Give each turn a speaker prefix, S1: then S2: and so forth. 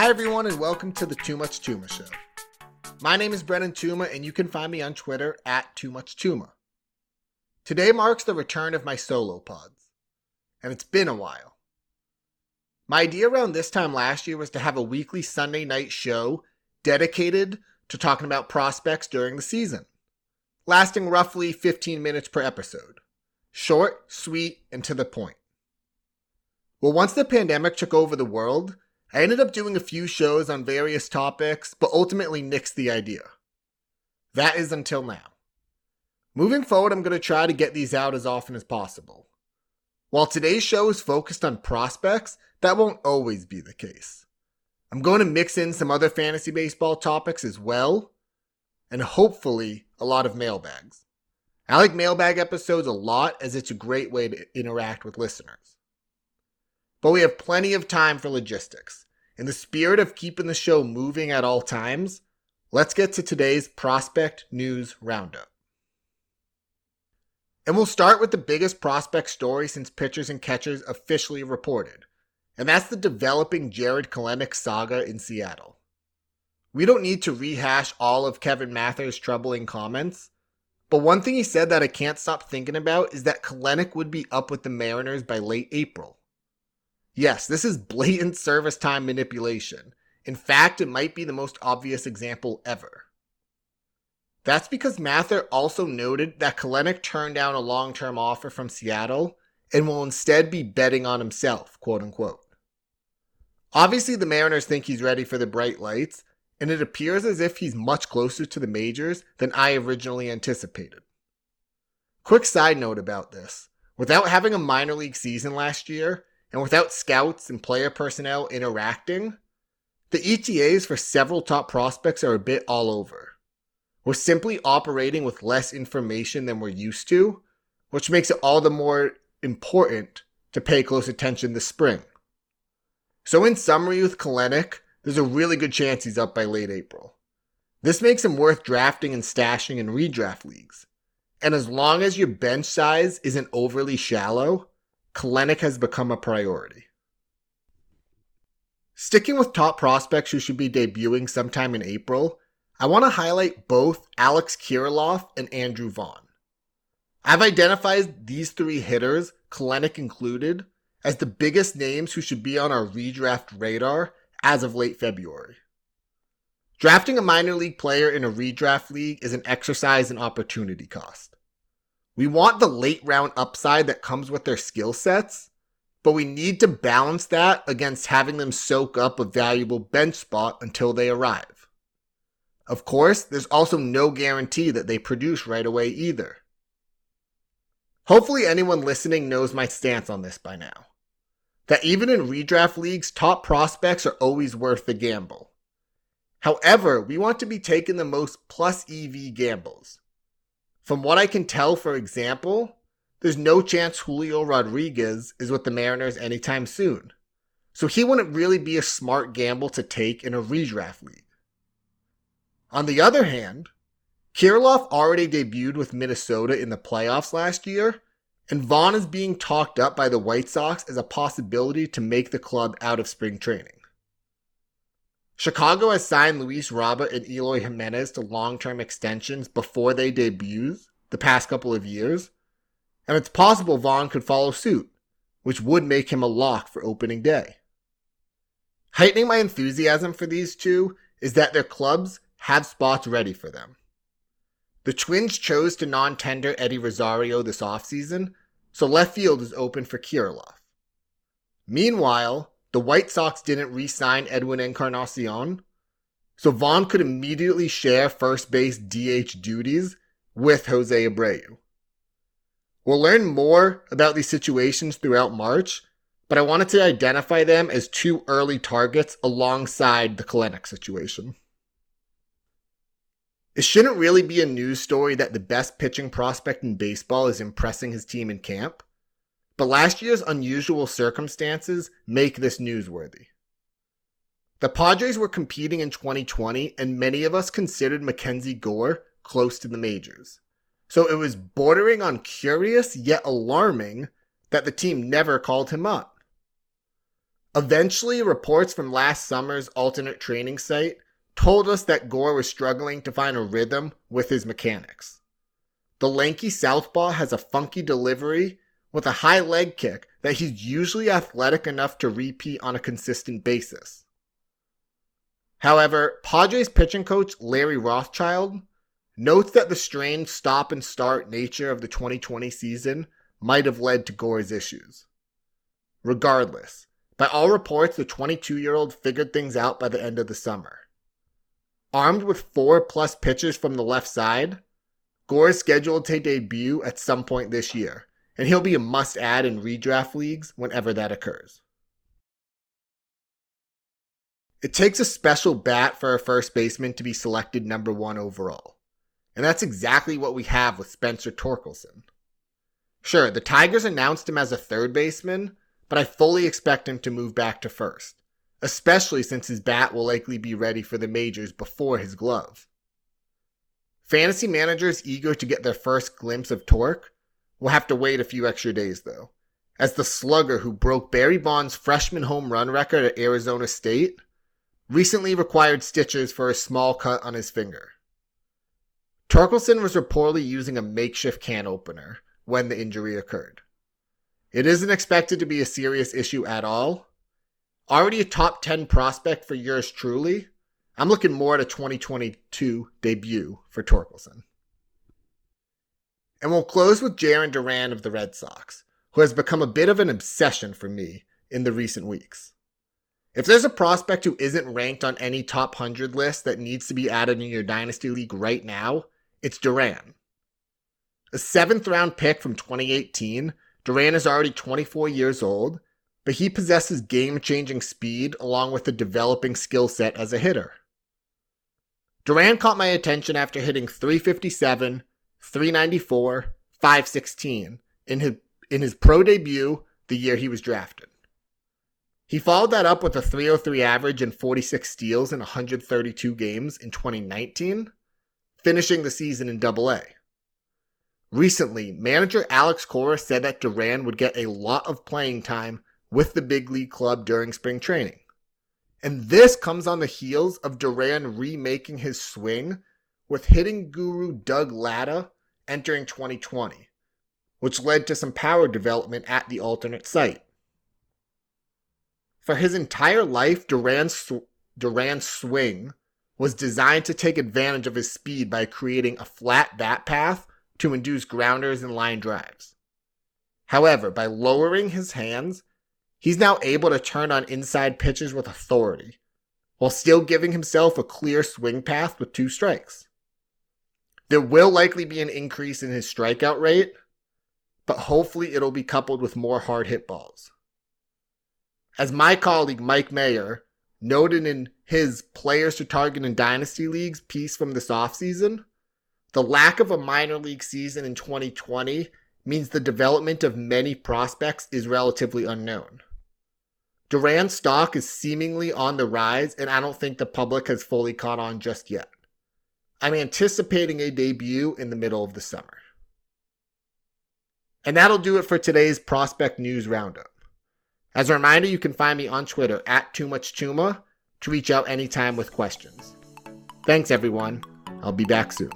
S1: Hi, everyone, and welcome to the Too Much Tuma Show. My name is Brennan Tuma, and you can find me on Twitter at Too Much Tuma. Today marks the return of my solo pods, and it's been a while. My idea around this time last year was to have a weekly Sunday night show dedicated to talking about prospects during the season, lasting roughly 15 minutes per episode. Short, sweet, and to the point. Well, once the pandemic took over the world, I ended up doing a few shows on various topics, but ultimately nixed the idea. That is until now. Moving forward, I'm going to try to get these out as often as possible. While today's show is focused on prospects, that won't always be the case. I'm going to mix in some other fantasy baseball topics as well, and hopefully a lot of mailbags. I like mailbag episodes a lot as it's a great way to interact with listeners. But we have plenty of time for logistics. In the spirit of keeping the show moving at all times, let's get to today's prospect news roundup. And we'll start with the biggest prospect story since pitchers and catchers officially reported, and that's the developing Jared Kelenic saga in Seattle. We don't need to rehash all of Kevin Mather's troubling comments, but one thing he said that I can't stop thinking about is that Kelenic would be up with the Mariners by late April. Yes, this is blatant service time manipulation. In fact, it might be the most obvious example ever. That's because Mather also noted that Kelenic turned down a long term offer from Seattle and will instead be betting on himself, quote unquote. Obviously, the Mariners think he's ready for the bright lights, and it appears as if he's much closer to the majors than I originally anticipated. Quick side note about this without having a minor league season last year, and without scouts and player personnel interacting, the ETAs for several top prospects are a bit all over. We're simply operating with less information than we're used to, which makes it all the more important to pay close attention this spring. So, in summary, with Kelenic, there's a really good chance he's up by late April. This makes him worth drafting and stashing in redraft leagues. And as long as your bench size isn't overly shallow, Kelenic has become a priority. Sticking with top prospects who should be debuting sometime in April, I want to highlight both Alex Kirilloff and Andrew Vaughn. I've identified these three hitters, Kelenic included, as the biggest names who should be on our redraft radar as of late February. Drafting a minor league player in a redraft league is an exercise in opportunity cost. We want the late round upside that comes with their skill sets, but we need to balance that against having them soak up a valuable bench spot until they arrive. Of course, there's also no guarantee that they produce right away either. Hopefully, anyone listening knows my stance on this by now. That even in redraft leagues, top prospects are always worth the gamble. However, we want to be taking the most plus EV gambles. From what I can tell, for example, there's no chance Julio Rodriguez is with the Mariners anytime soon. So he wouldn't really be a smart gamble to take in a redraft league. On the other hand, Kirilloff already debuted with Minnesota in the playoffs last year, and Vaughn is being talked up by the White Sox as a possibility to make the club out of spring training. Chicago has signed Luis Robert and Eloy Jimenez to long term extensions before they debuts the past couple of years, and it's possible Vaughn could follow suit, which would make him a lock for opening day. Heightening my enthusiasm for these two is that their clubs have spots ready for them. The Twins chose to non tender Eddie Rosario this offseason, so left field is open for Kirilloff. Meanwhile, the White Sox didn't re sign Edwin Encarnacion, so Vaughn could immediately share first base DH duties with Jose Abreu. We'll learn more about these situations throughout March, but I wanted to identify them as two early targets alongside the Kelenic situation. It shouldn't really be a news story that the best pitching prospect in baseball is impressing his team in camp, but last year's unusual circumstances make this newsworthy. The Padres were competing in 2020, and many of us considered Mackenzie Gore close to the majors. So it was bordering on curious yet alarming that the team never called him up. Eventually, reports from last summer's alternate training site told us that Gore was struggling to find a rhythm with his mechanics. The lanky southpaw has a funky delivery with a high leg kick that he's usually athletic enough to repeat on a consistent basis. However, Padres pitching coach Larry Rothschild notes that the strained stop and start nature of the 2020 season might have led to Gore's issues. Regardless, by all reports, the 22 year old figured things out by the end of the summer. Armed with four plus pitches from the left side, Gore is scheduled to debut at some point this year, and he'll be a must add in redraft leagues whenever that occurs. It takes a special bat for a first baseman to be selected number one overall. And that's exactly what we have with Spencer Torkelson. Sure, the Tigers announced him as a third baseman, but I fully expect him to move back to first, especially since his bat will likely be ready for the majors before his glove. Fantasy managers eager to get their first glimpse of Torque will have to wait a few extra days, though, as the slugger who broke Barry Bonds' freshman home run record at Arizona State recently required stitches for a small cut on his finger. Torkelson was reportedly using a makeshift can opener when the injury occurred. It isn't expected to be a serious issue at all. Already a top 10 prospect for yours truly, I'm looking more at a 2022 debut for Torkelson. And we'll close with Jarren Duran of the Red Sox, who has become a bit of an obsession for me in the recent weeks. If there's a prospect who isn't ranked on any top 100 list that needs to be added in your Dynasty League right now, it's Duran. A seventh round pick from 2018, Duran is already 24 years old, but he possesses game changing speed along with a developing skill set as a hitter. Duran caught my attention after hitting 357, 394, 516 in his, in his pro debut the year he was drafted. He followed that up with a 303 average and 46 steals in 132 games in 2019, finishing the season in Double A. Recently, manager Alex Cora said that Duran would get a lot of playing time with the big league club during spring training. And this comes on the heels of Duran remaking his swing with hitting guru Doug Latta entering 2020, which led to some power development at the alternate site. For his entire life, Duran's, Duran's swing was designed to take advantage of his speed by creating a flat bat path to induce grounders and line drives. However, by lowering his hands, he's now able to turn on inside pitches with authority, while still giving himself a clear swing path with two strikes. There will likely be an increase in his strikeout rate, but hopefully it'll be coupled with more hard hit balls. As my colleague Mike Mayer noted in his Players to Target in Dynasty Leagues piece from this offseason, the lack of a minor league season in 2020 means the development of many prospects is relatively unknown. Duran's stock is seemingly on the rise, and I don't think the public has fully caught on just yet. I'm anticipating a debut in the middle of the summer. And that'll do it for today's Prospect News Roundup. As a reminder, you can find me on Twitter at Too Much Tuma to reach out anytime with questions. Thanks, everyone. I'll be back soon.